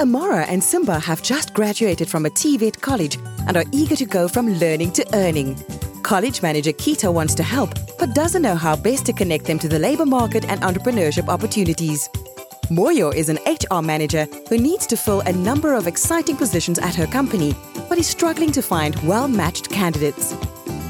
Amara and Simba have just graduated from a TVET college and are eager to go from learning to earning. College manager Kita wants to help, but doesn't know how best to connect them to the labor market and entrepreneurship opportunities. Moyo is an HR manager who needs to fill a number of exciting positions at her company, but is struggling to find well matched candidates.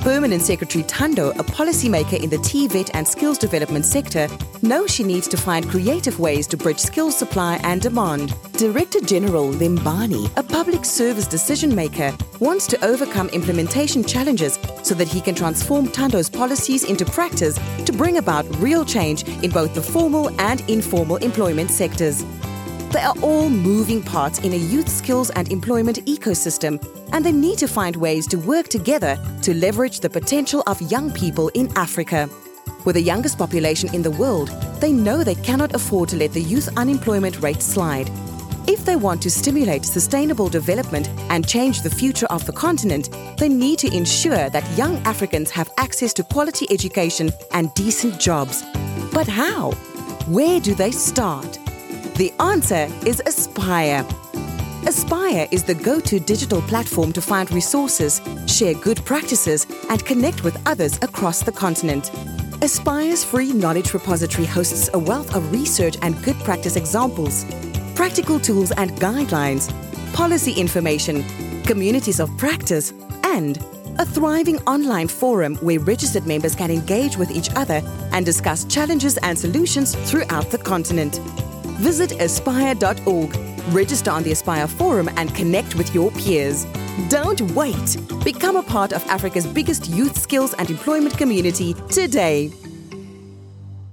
Permanent Secretary Tando, a policymaker in the TVET and skills development sector, knows she needs to find creative ways to bridge skills supply and demand. Director General Limbani, a public service decision maker, wants to overcome implementation challenges so that he can transform Tando's policies into practice to bring about real change in both the formal and informal employment sectors. They are all moving parts in a youth skills and employment ecosystem, and they need to find ways to work together to leverage the potential of young people in Africa. With the youngest population in the world, they know they cannot afford to let the youth unemployment rate slide. If they want to stimulate sustainable development and change the future of the continent, they need to ensure that young Africans have access to quality education and decent jobs. But how? Where do they start? The answer is ASPYEE. ASPYEE is the go to digital platform to find resources, share good practices, and connect with others across the continent. ASPYEE's free knowledge repository hosts a wealth of research and good practice examples, practical tools and guidelines, policy information, communities of practice, and a thriving online forum where registered members can engage with each other and discuss challenges and solutions throughout the continent. Visit aspyee.org, register on the ASPYEE Forum, and connect with your peers. Don't wait! Become a part of Africa's biggest youth skills and employment community today.